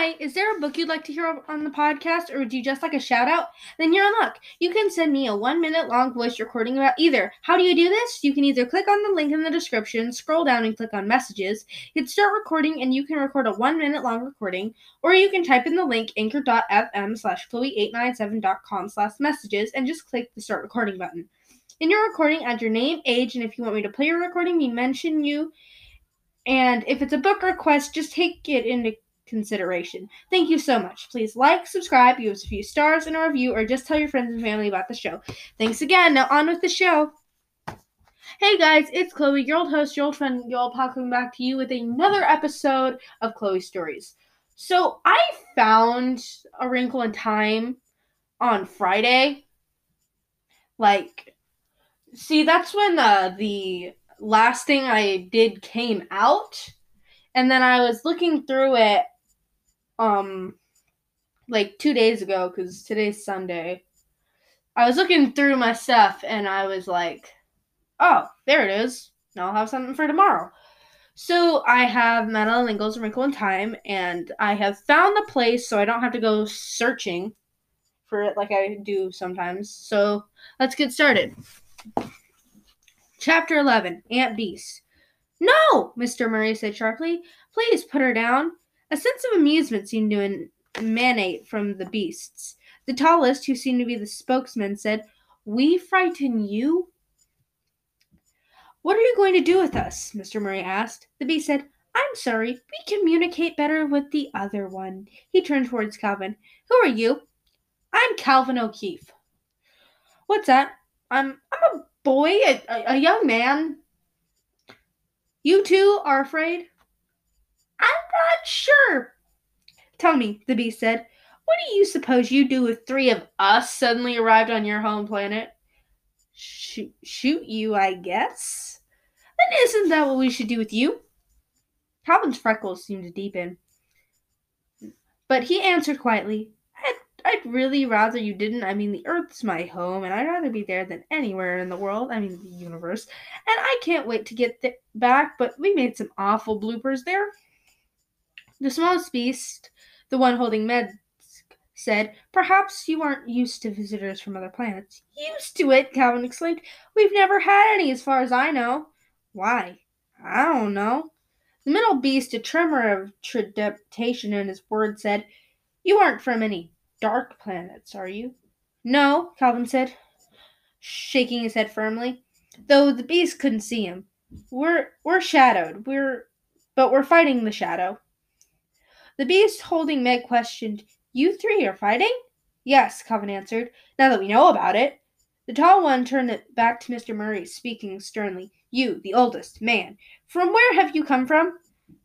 Hi, is there a book you'd like to hear on the podcast, or would you just like a shout out? Then you're in luck. You can send me a one minute long voice recording about either. How do you do this? You can either click on the link in the description, scroll down and click on messages, hit start recording, and you can record a one minute long recording, or you can type in the link anchor.fm slash chloe897.com slash messages and just click the start recording button. In your recording, add your name, age, and if you want me to play your recording, me mention you. And if it's a book request, just take it into consideration. Thank you so much. Please like, subscribe, give us a few stars and a review, or just tell your friends and family about the show. Thanks again. Now on with the show. Hey guys, it's Chloe, your old host, your old friend, your old pal, coming back to you with another episode of Chloe Stories. So I found A Wrinkle in Time on Friday. Like, see, that's when uh, the last thing I did came out. And then I was looking through it um like 2 days ago cuz today's Sunday. I was looking through my stuff and I was like, "Oh, there it is. Now I'll have something for tomorrow." So I have Madeleine L'Engle's Wrinkle in Time, and I have found the place so I don't have to go searching for it like I do sometimes. So let's get started. Chapter 11 Aunt Beast. No, Mr. Murray said sharply. Please put her down. A sense of amusement seemed to emanate from the beasts. The tallest, who seemed to be the spokesman, said, We frighten you? What are you going to do with us? Mr. Murray asked. The beast said, I'm sorry, we communicate better with the other one. He turned towards Calvin. Who are you? I'm Calvin O'Keefe. What's that? I'm I'm a boy, a, a, a young man. You two are afraid? Not sure. Tell me, the beast said, what do you suppose you'd do if three of us suddenly arrived on your home planet? Shoot, shoot you, I guess. Then isn't that what we should do with you? Calvin's freckles seemed to deepen. But he answered quietly, I'd, I'd really rather you didn't. I mean, the Earth's my home, and I'd rather be there than anywhere in the world. I mean, the universe. And I can't wait to get th- back, but we made some awful bloopers there. The smallest beast, the one holding Meg, said, Perhaps you aren't used to visitors from other planets. Used to it, Calvin exclaimed. We've never had any, as far as I know. Why? I don't know. The middle beast, a tremor of trepidation in his words, said, You aren't from any dark planets, are you? No, Calvin said, shaking his head firmly, though the beast couldn't see him. We're we're shadowed. We're but we're fighting the shadow. The beast holding Meg questioned, You three are fighting? Yes, Calvin answered, now that we know about it. The tall one turned back to Mr. Murray, speaking sternly. You, the oldest man, from where have you come from?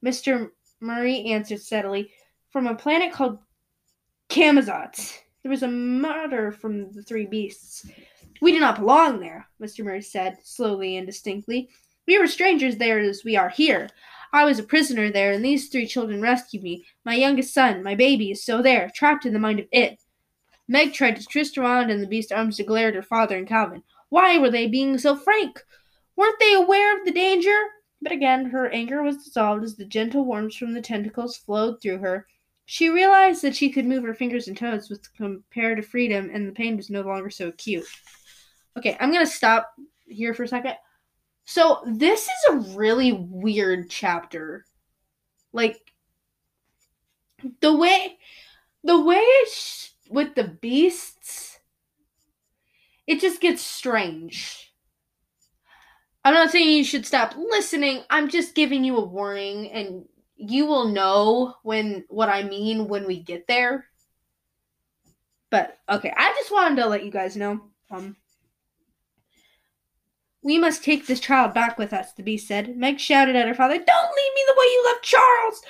Mr. Murray answered steadily, From a planet called Camazotz. There was a mutter from the three beasts. We do not belong there, Mr. Murray said, slowly and distinctly. We were strangers there as we are here. I was a prisoner there, and these three children rescued me. My youngest son, my baby, is still there, trapped in the mind of it. Meg tried to twist around in the beast's arms to glare at her father and Calvin. Why were they being so frank? Weren't they aware of the danger? But again, her anger was dissolved as the gentle warmth from the tentacles flowed through her. She realized that she could move her fingers and toes with comparative freedom, and the pain was no longer so acute. Okay, I'm gonna stop here for a second. So, this is a really weird chapter. Like, the way, the way it's with the beasts, it just gets strange. I'm not saying you should stop listening. I'm just giving you a warning and you will know when what I mean when we get there. But okay, I just wanted to let you guys know. Um We must take this child back with us, the beast said. Meg shouted at her father, Don't leave me the way you left Charles!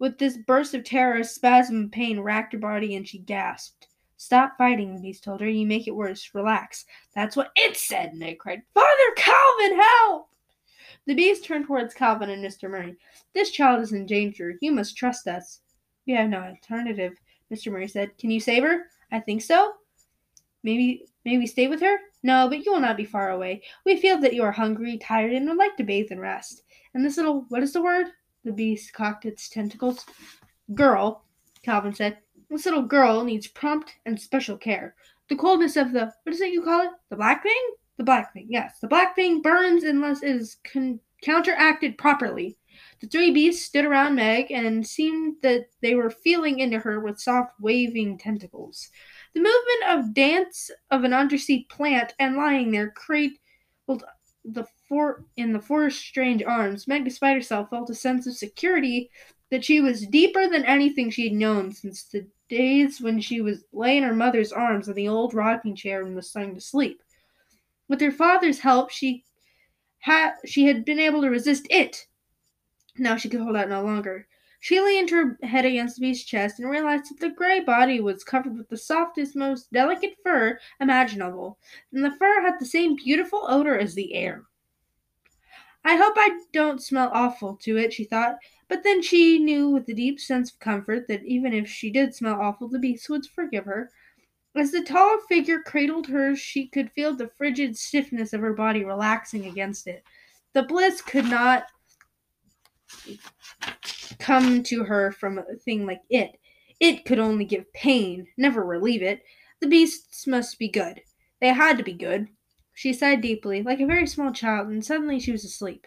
With this burst of terror, a spasm of pain racked her body and she gasped. Stop fighting, the beast told her. You make it worse. Relax. That's what it said, Meg cried. Father Calvin, help! The beast turned towards Calvin and Mr. Murray. This child is in danger. You must trust us. We have no alternative, Mr. Murray said. Can you save her? I think so. Maybe maybe stay with her? No, but you will not be far away. We feel that you are hungry, tired, and would like to bathe and rest. And this little what is the word? The beast cocked its tentacles. Girl Calvin said. This little girl needs prompt and special care. The coldness of the, what is it you call it? The black thing? The black thing, yes. The black thing burns unless it is con- counteracted properly. The three beasts stood around Meg and seemed that they were feeling into her with soft, waving tentacles. The movement of dance of an undersea plant and lying there cradled the four in the four strange arms, Meg, despite herself, felt a sense of security that she was deeper than anything she had known since the days when she was lay in her mother's arms in the old rocking chair and was starting to sleep. With her father's help, she had she had been able to resist it. Now she could hold out no longer. She leaned her head against the beast's chest and realized that the gray body was covered with the softest, most delicate fur imaginable, and the fur had the same beautiful odor as the air. I hope I don't smell awful to it, she thought, but then she knew with a deep sense of comfort that even if she did smell awful, the beast would forgive her. As the tall figure cradled her, she could feel the frigid stiffness of her body relaxing against it. The bliss could not come to her from a thing like it. It could only give pain, never relieve it. The beasts must be good. They had to be good. She sighed deeply, like a very small child, and suddenly she was asleep.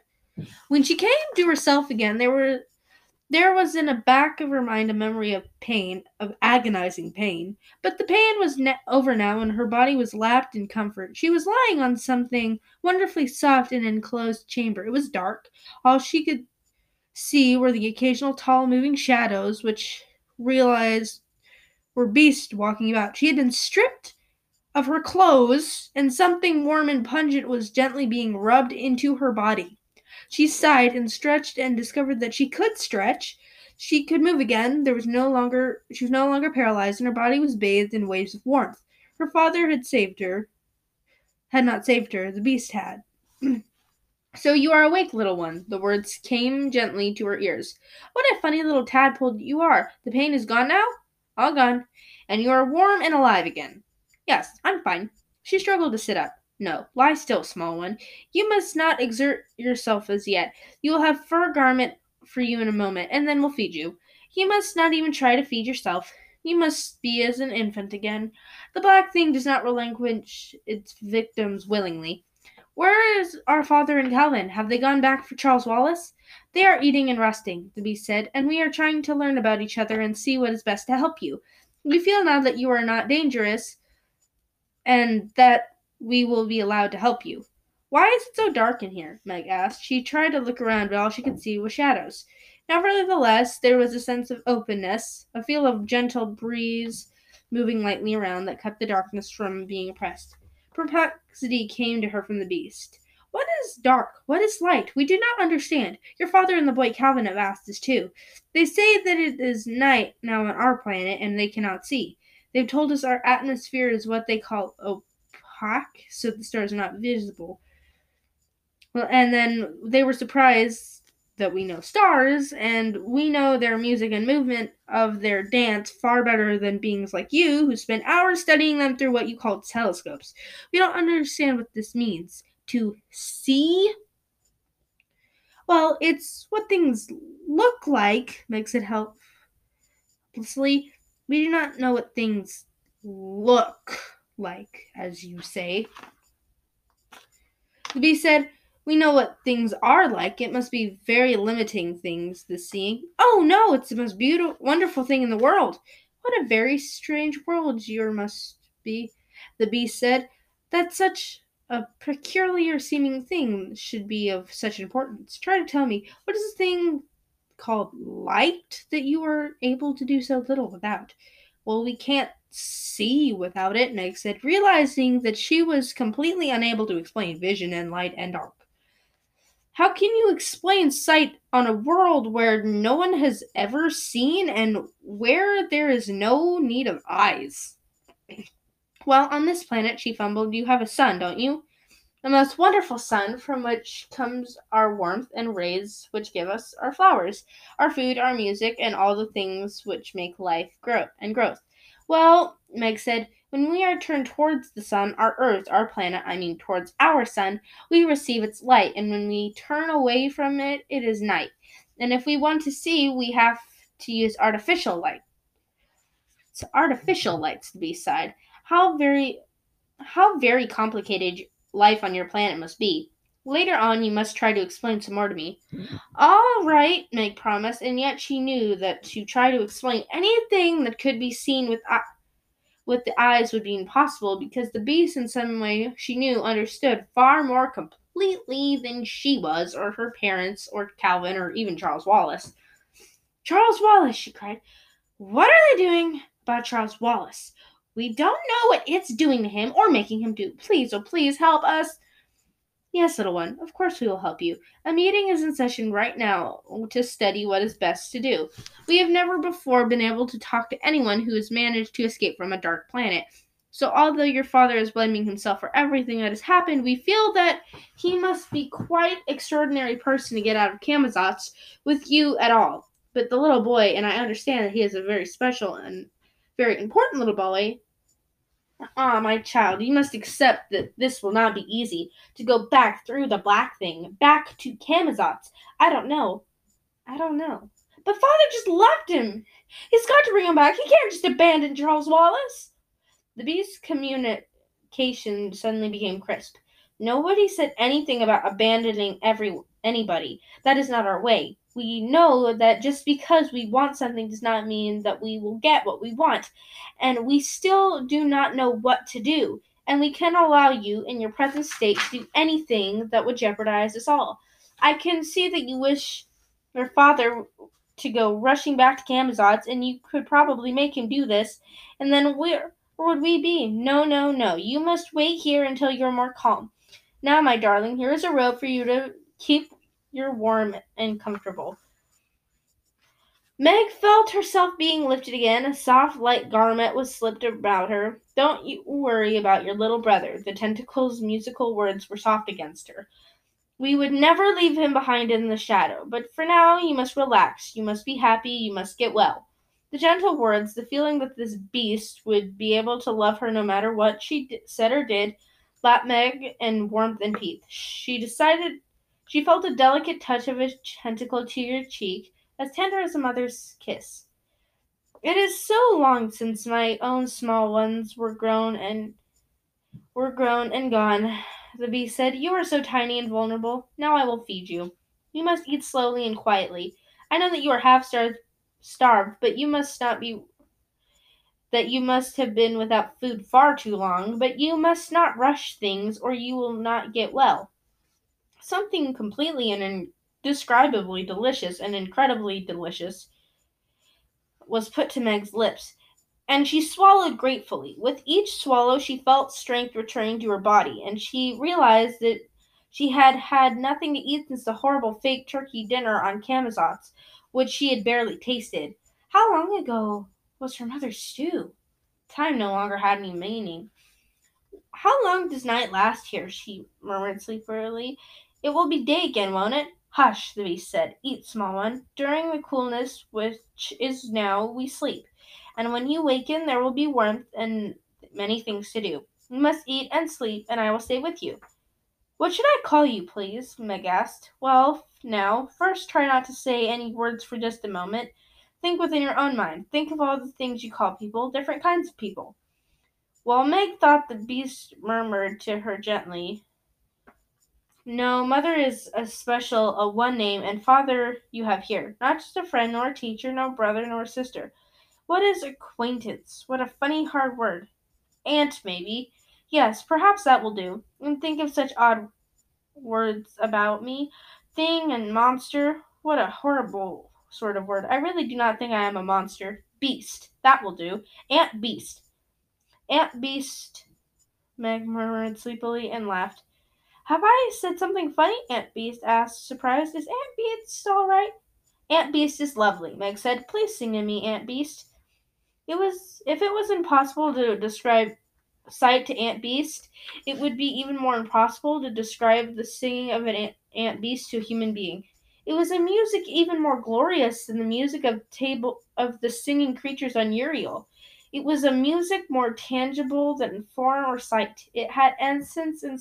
When she came to herself again, there were there was in the back of her mind a memory of pain, of agonizing pain, but the pain was ne- over now and her body was lapped in comfort. She was lying on something wonderfully soft in an enclosed chamber. It was dark. All she could see were the occasional tall moving shadows which realized were beasts walking about. She had been stripped of her clothes, and something warm and pungent was gently being rubbed into her body. She sighed and stretched and discovered that she could stretch. She could move again. There was no longer she was no longer paralyzed and her body was bathed in waves of warmth. Her father had saved her. Had not saved her, the beast had. so you are awake, little one. The words came gently to her ears. What a funny little tadpole you are. The pain is gone now? All gone. And you are warm and alive again. Yes, I'm fine. She struggled to sit up. No, lie still, small one. You must not exert yourself as yet. You will have fur garment for you in a moment, and then we'll feed you. You must not even try to feed yourself. You must be as an infant again. The black thing does not relinquish its victims willingly. Where is our father and Calvin? Have they gone back for Charles Wallace? They are eating and resting, the beast said, and we are trying to learn about each other and see what is best to help you. We feel now that you are not dangerous and that we will be allowed to help you. Why is it so dark in here? Meg asked. She tried to look around, but all she could see was shadows. Nevertheless, there was a sense of openness, a feel of gentle breeze moving lightly around that kept the darkness from being oppressed. Perplexity came to her from the beast. What is dark? What is light? We do not understand. Your father and the boy Calvin have asked this too. They say that it is night now on our planet and they cannot see. They've told us our atmosphere is what they call opaque, so the stars are not visible. Well, and then they were surprised that we know stars, and we know their music and movement of their dance far better than beings like you who spend hours studying them through what you call telescopes. We don't understand what this means. To see? Well, it's what things look like, makes it help helplessly. We do not know what things look like, as you say. The bee said, We know what things are like. It must be very limiting things, the seeing. Oh, no, it's the most beautiful, wonderful thing in the world. What a very strange world yours must be, the bee said, that such a peculiar seeming thing should be of such importance. Try to tell me, what is the thing called light that you are able to do so little without. Well, we can't see without it, Meg said, realizing that she was completely unable to explain vision and light and dark. How can you explain sight on a world where no one has ever seen and where there is no need of eyes? Well, on this planet, she fumbled, you have a sun, don't you? the most wonderful sun from which comes our warmth and rays which give us our flowers, our food, our music, and all the things which make life grow and growth. Well, Meg said, when we are turned towards the sun, our earth, our planet, I mean towards our sun, we receive its light, and when we turn away from it, it is night. And if we want to see, we have to use artificial light. lights, artificial lights, the beast side. How very, how very complicated life on your planet must be. Later on, you must try to explain some more to me. All right, Meg promised, and yet she knew that to try to explain anything that could be seen with with the eyes would be impossible because the beast, in some way she knew, understood far more completely than she was, or her parents, or Calvin, or even Charles Wallace. Charles Wallace, she cried. What are they doing about Charles Wallace? We don't know what it's doing to him or making him do. Please, oh, please help us. Yes, little one, of course we will help you. A meeting is in session right now to study what is best to do. We have never before been able to talk to anyone who has managed to escape from a dark planet. So, although your father is blaming himself for everything that has happened, we feel that he must be quite extraordinary person to get out of Camazotz with you at all. But the little boy, and I understand that he is a very special and very important little boy, Ah, my child, you must accept that this will not be easy. To go back through the black thing, back to Camazotz. I don't know. I don't know. But father just left him. He's got to bring him back. He can't just abandon Charles Wallace. The beast's communication suddenly became crisp. Nobody said anything about abandoning every anybody. That is not our way we know that just because we want something does not mean that we will get what we want. And we still do not know what to do. And we cannot allow you, in your present state, to do anything that would jeopardize us all. I can see that you wish your father to go rushing back to Camazotz, and you could probably make him do this. And then where would we be? No, no, no. You must wait here until you're more calm. Now, my darling, here is a robe for you to keep you're warm and comfortable. Meg felt herself being lifted again. A soft, light garment was slipped about her. Don't you worry about your little brother. The tentacle's musical words were soft against her. We would never leave him behind in the shadow, but for now you must relax. You must be happy. You must get well. The gentle words, the feeling that this beast would be able to love her no matter what she said or did, lapped Meg in warmth and peace. She decided she felt a delicate touch of his tentacle to your cheek, as tender as a mother's kiss. It is so long since my own small ones were grown and were grown and gone. The beast said, You are so tiny and vulnerable. Now I will feed you. You must eat slowly and quietly. I know that you are half starved, but you must not be that you must have been without food far too long, but you must not rush things or you will not get well. Something completely and indescribably delicious and incredibly delicious was put to Meg's lips, and she swallowed gratefully. With each swallow, she felt strength returning to her body, and she realized that she had had nothing to eat since the horrible fake turkey dinner on Camazotz, which she had barely tasted. How long ago was her mother's stew? Time no longer had any meaning. How long does night last here? she murmured sleepily. It will be day again, won't it? Hush, the beast said. Eat, small one. During the coolness which is now, we sleep. And when you waken, there will be warmth and many things to do. You must eat and sleep, and I will stay with you. What should I call you, please? Meg asked. Well, now, first try not to say any words for just a moment. Think within your own mind. Think of all the things you call people, different kinds of people. While Meg thought the beast murmured to her gently, no, mother is a special, a one name, and father you have here. Not just a friend, nor a teacher, nor brother, nor sister. What is acquaintance? What a funny, hard word. Aunt, maybe. Yes, perhaps that will do. And think of such odd words about me. Thing and monster. What a horrible sort of word. I really do not think I am a monster. Beast. That will do. Aunt Beast. Aunt Beast, Meg murmured sleepily and laughed. Have I said something funny? Aunt Beast asked, surprised. Is Aunt Beast all right? Aunt Beast is lovely, Meg said. Please sing to me, Aunt Beast. It was if it was impossible to describe sight to Aunt Beast, it would be even more impossible to describe the singing of an Aunt, Beast to a human being. It was a music even more glorious than the music of table of the singing creatures on Uriel. It was a music more tangible than form or sight. It had essence and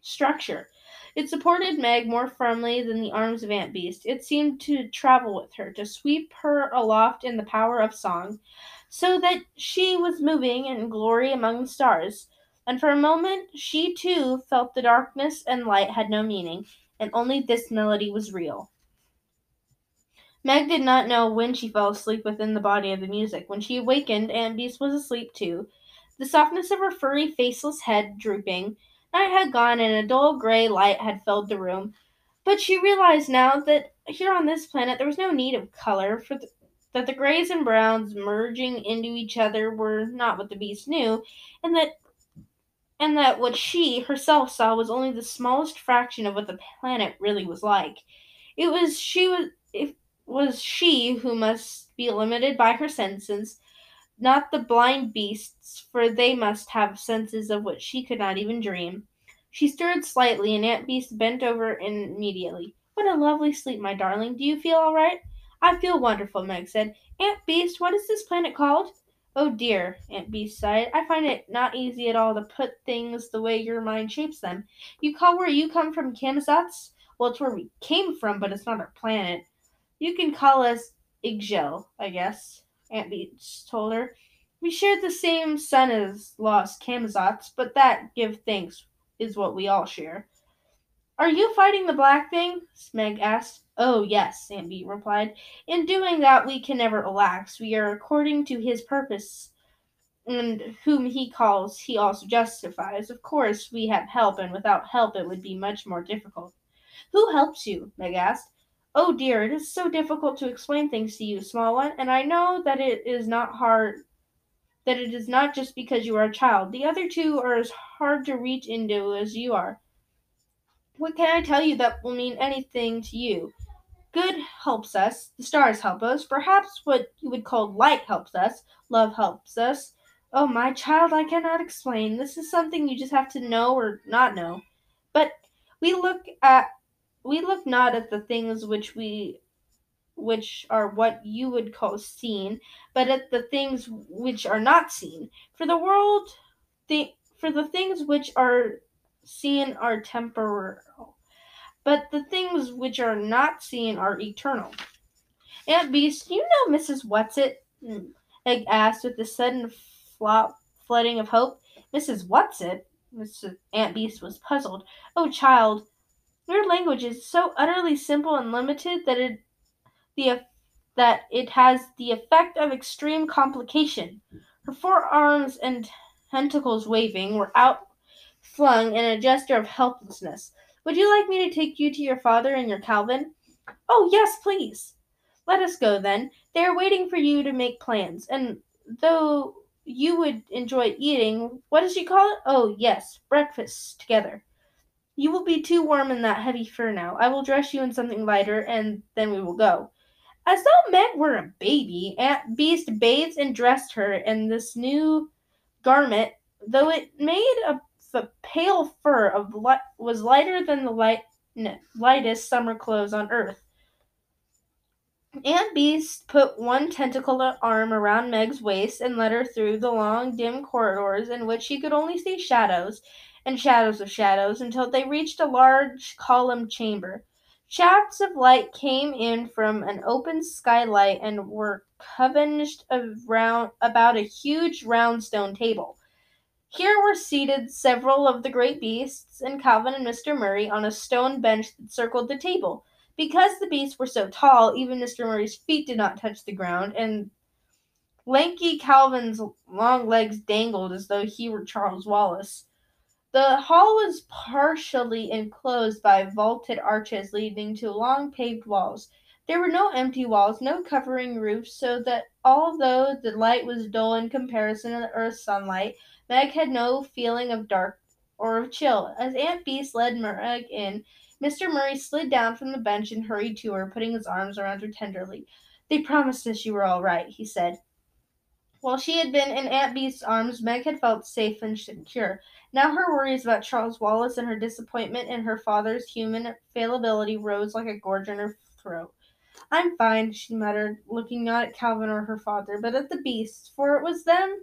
structure. It supported Meg more firmly than the arms of Aunt Beast. It seemed to travel with her, to sweep her aloft in the power of song, so that she was moving in glory among the stars. And for a moment she too felt the darkness and light had no meaning, and only this melody was real. Meg did not know when she fell asleep within the body of the music. When she awakened, Aunt Beast was asleep too, the softness of her furry, faceless head drooping. Night had gone, and a dull gray light had filled the room. But she realized now that here on this planet there was no need of color, for the, that the grays and browns merging into each other were not what the beast knew, and that and that what she herself saw was only the smallest fraction of what the planet really was like. It was she was it was she who must be limited by her senses, not the blind beasts, for they must have senses of which she could not even dream. She stirred slightly, and Aunt Beast bent over immediately. What a lovely sleep, my darling. Do you feel all right? I feel wonderful, Meg said. Aunt Beast, what is this planet called? Oh dear, Aunt Beast sighed. I find it not easy at all to put things the way your mind shapes them. You call where you come from Camazotz? Well, it's where we came from, but it's not our planet. You can call us Ixchel, I guess, Aunt Beast told her. We share the same sun as lost Camazotz, but that, give thanks, is what we all share. Are you fighting the black thing? Meg asked. Oh, yes, Aunt Beast replied. In doing that, we can never relax. We are according to his purpose, and whom he calls, he also justifies. Of course, we have help, and without help, it would be much more difficult. Who helps you? Meg asked. Oh dear, it is so difficult to explain things to you, small one, and I know that it is not hard that it is not just because you are a child. The other two are as hard to reach into as you are. What can I tell you that will mean anything to you? Good helps us, the stars help us, perhaps what you would call light helps us, love helps us. Oh, my child, I cannot explain. This is something you just have to know or not know. But we look at we look not at the things which we which are what you would call seen, but at the things which are not seen. For the world the for the things which are seen are temporal, but the things which are not seen are eternal. Aunt Beast, you know Mrs. Whatsit? Hmm. Egg asked with a sudden flop, flooding of hope. Mrs. Whatsit? Mrs. Aunt Beast was puzzled. Oh, child, your language is so utterly simple and limited that it the that it has the effect of extreme complication. Her forearms and tentacles waving were outflung in a gesture of helplessness. Would you like me to take you to your father and your Calvin? Oh, yes, please. Let us go then. They are waiting for you to make plans, and though you would enjoy eating, what does she call it? Oh, yes, breakfast together. You will be too warm in that heavy fur now. I will dress you in something lighter, and then we will go. As though Meg were a baby, Aunt Beast bathed and dressed her in this new garment, though it made of the pale fur of li- was lighter than the light, lightest summer clothes on earth. Aunt Beast put one tentacled arm around Meg's waist and led her through the long, dim corridors in which she could only see shadows and shadows of shadows until they reached a large columned chamber. Shafts of light came in from an open skylight and were converged around about a huge round stone table. Here were seated several of the great beasts, and Calvin and Mr. Murray on a stone bench that circled the table. Because the beasts were so tall, even Mr. Murray's feet did not touch the ground, and lanky Calvin's long legs dangled as though he were Charles Wallace. The hall was partially enclosed by vaulted arches leading to long paved walls. There were no empty walls, no covering roofs, so that although the light was dull in comparison to the earth's sunlight, Meg had no feeling of dark or of chill. As Aunt Beast led Meg in, Mr. Murray slid down from the bench and hurried to her, putting his arms around her tenderly. They promised us you were all right, he said. While she had been in Aunt Beast's arms, Meg had felt safe and secure. Now her worries about Charles Wallace and her disappointment in her father's human fallibility rose like a gorge in her throat. I'm fine, she muttered, looking not at Calvin or her father, but at the beasts, for it was them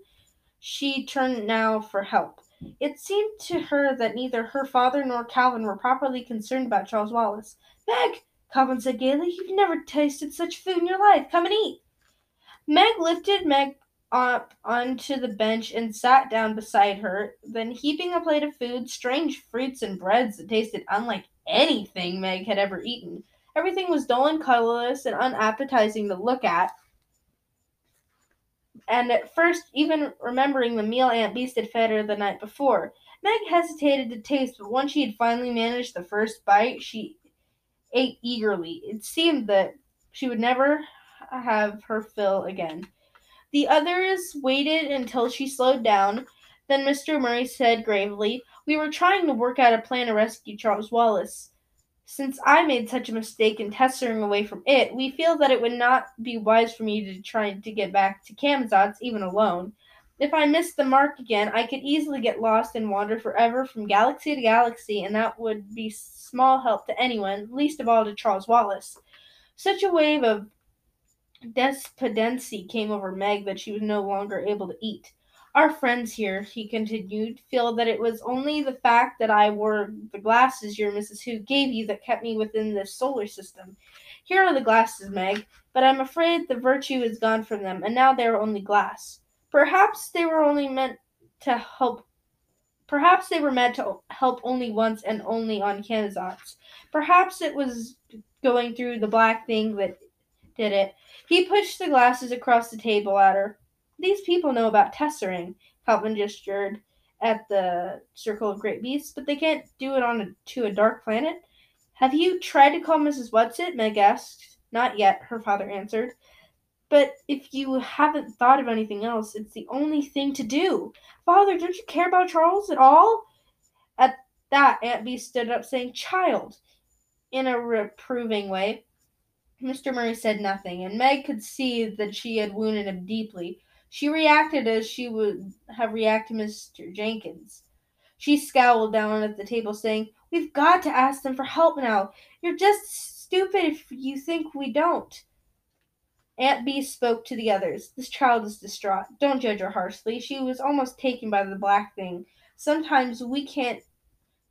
she turned now for help. It seemed to her that neither her father nor Calvin were properly concerned about Charles Wallace. Meg, Calvin said gaily, you've never tasted such food in your life. Come and eat. Meg lifted Meg up onto the bench and sat down beside her, then heaping a plate of food, strange fruits and breads that tasted unlike anything Meg had ever eaten. Everything was dull and colorless and unappetizing to look at. And at first, even remembering the meal Aunt Beast had fed her the night before, Meg hesitated to taste, but once she had finally managed the first bite, she ate eagerly. It seemed that she would never have her fill again. The others waited until she slowed down. Then Mr. Murray said gravely, We were trying to work out a plan to rescue Charles Wallace. Since I made such a mistake in tessering away from it, we feel that it would not be wise for me to try to get back to Camazotz even alone. If I missed the mark again, I could easily get lost and wander forever from galaxy to galaxy, and that would be small help to anyone, least of all to Charles Wallace. Such a wave of despondency came over Meg that she was no longer able to eat. Our friends here, he continued, feel that it was only the fact that I wore the glasses your Mrs. Who gave you that kept me within this solar system. Here are the glasses, Meg, but I'm afraid the virtue is gone from them, and now they are only glass. Perhaps they were only meant to help. Perhaps they were meant to help only once and only on Camazotz. Perhaps it was going through the black thing that did it. He pushed the glasses across the table at her. These people know about tessering, Calvin gestured at the circle of great beasts, but they can't do it on a, to a dark planet. Have you tried to call Mrs. Whatsit? Meg asked. Not yet, her father answered. But if you haven't thought of anything else, it's the only thing to do. Father, don't you care about Charles at all? At that, Aunt Bee stood up, saying, Child, in a reproving way. Mr. Murray said nothing, and Meg could see that she had wounded him deeply. She reacted as she would have reacted Mr. Jenkins. She scowled down at the table, saying, We've got to ask them for help now. You're just stupid if you think we don't. Aunt B spoke to the others. This child is distraught. Don't judge her harshly. She was almost taken by the black thing. Sometimes we can't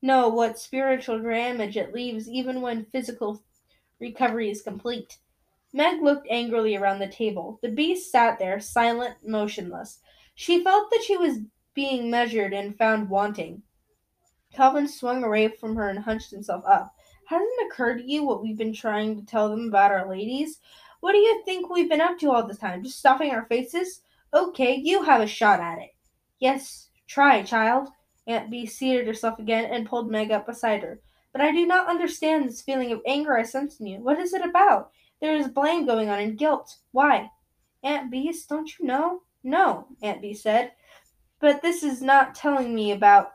know what spiritual damage it leaves, even when physical recovery is complete. Meg looked angrily around the table. The beast sat there, silent, motionless. She felt that she was being measured and found wanting. Calvin swung away from her and hunched himself up. Hasn't it occurred to you what we've been trying to tell them about our ladies? What do you think we've been up to all this time? Just stuffing our faces? Okay, you have a shot at it. Yes, try, child. Aunt Bee seated herself again and pulled Meg up beside her. But I do not understand this feeling of anger I sense in you. What is it about? There is blame going on and guilt. Why? Aunt Beast, don't you know? No, Aunt Bee said. But this is not telling me about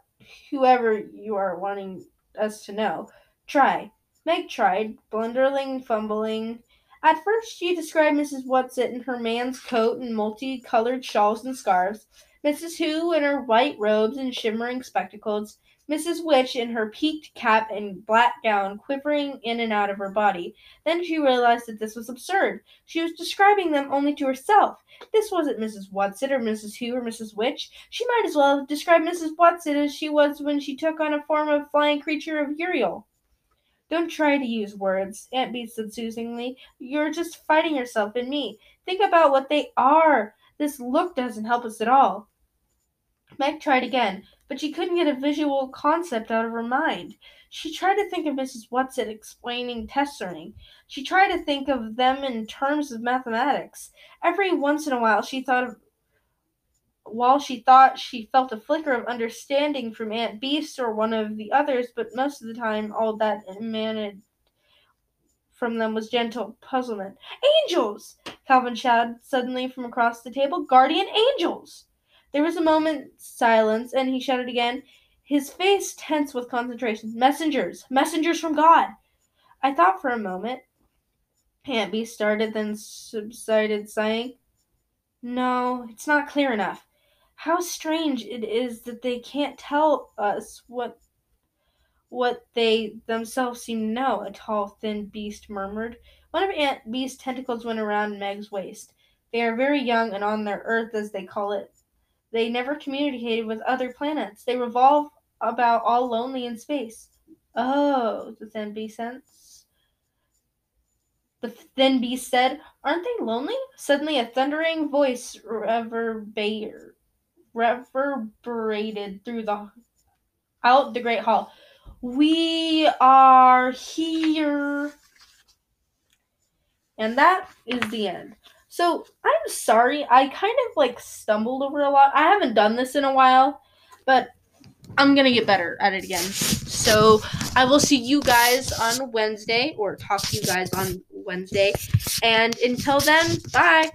whoever you are wanting us to know. Try. Meg tried, blundering, fumbling. At first, she described Mrs. Whatsit in her man's coat and multicolored shawls and scarves, Mrs. Who in her white robes and shimmering spectacles, Mrs. Which in her peaked cap and black gown quivering in and out of her body. Then she realized that this was absurd. She was describing them only to herself. This wasn't Mrs. Whatsit or Mrs. Who or Mrs. Which. She might as well have described Mrs. Whatsit as she was when she took on a form of flying creature of Uriel. Don't try to use words, Aunt Bee said soothingly. You're just fighting yourself and me. Think about what they are. This look doesn't help us at all. Meg tried again but she couldn't get a visual concept out of her mind. She tried to think of Mrs. Whatsit explaining test tessering. She tried to think of them in terms of mathematics. Every once in a while she thought of while she thought she felt a flicker of understanding from Aunt Beast or one of the others, but most of the time all that emanated from them was gentle puzzlement. Angels! Calvin shouted suddenly from across the table. Guardian angels! There was a moment's silence, and he shouted again, his face tense with concentration. Messengers! Messengers from God! I thought for a moment. Bee started, then subsided, sighing. No, it's not clear enough. How strange it is that they can't tell us what what they themselves seem to know, a tall, thin beast murmured. One of Aunt Bee's tentacles went around Meg's waist. They are very young and on their earth, as they call it, They never communicated with other planets. They revolve about all lonely in space. Oh, the Thin Beast sense. The Thin Beast said, Aren't they lonely? Suddenly a thundering voice reverberated through the out the great hall. We are here. And that is the end. So I'm sorry, I kind of like stumbled over a lot. I haven't done this in a while, but I'm gonna get better at it again. So I will see you guys on Wednesday, or talk to you guys on Wednesday. And until then, bye.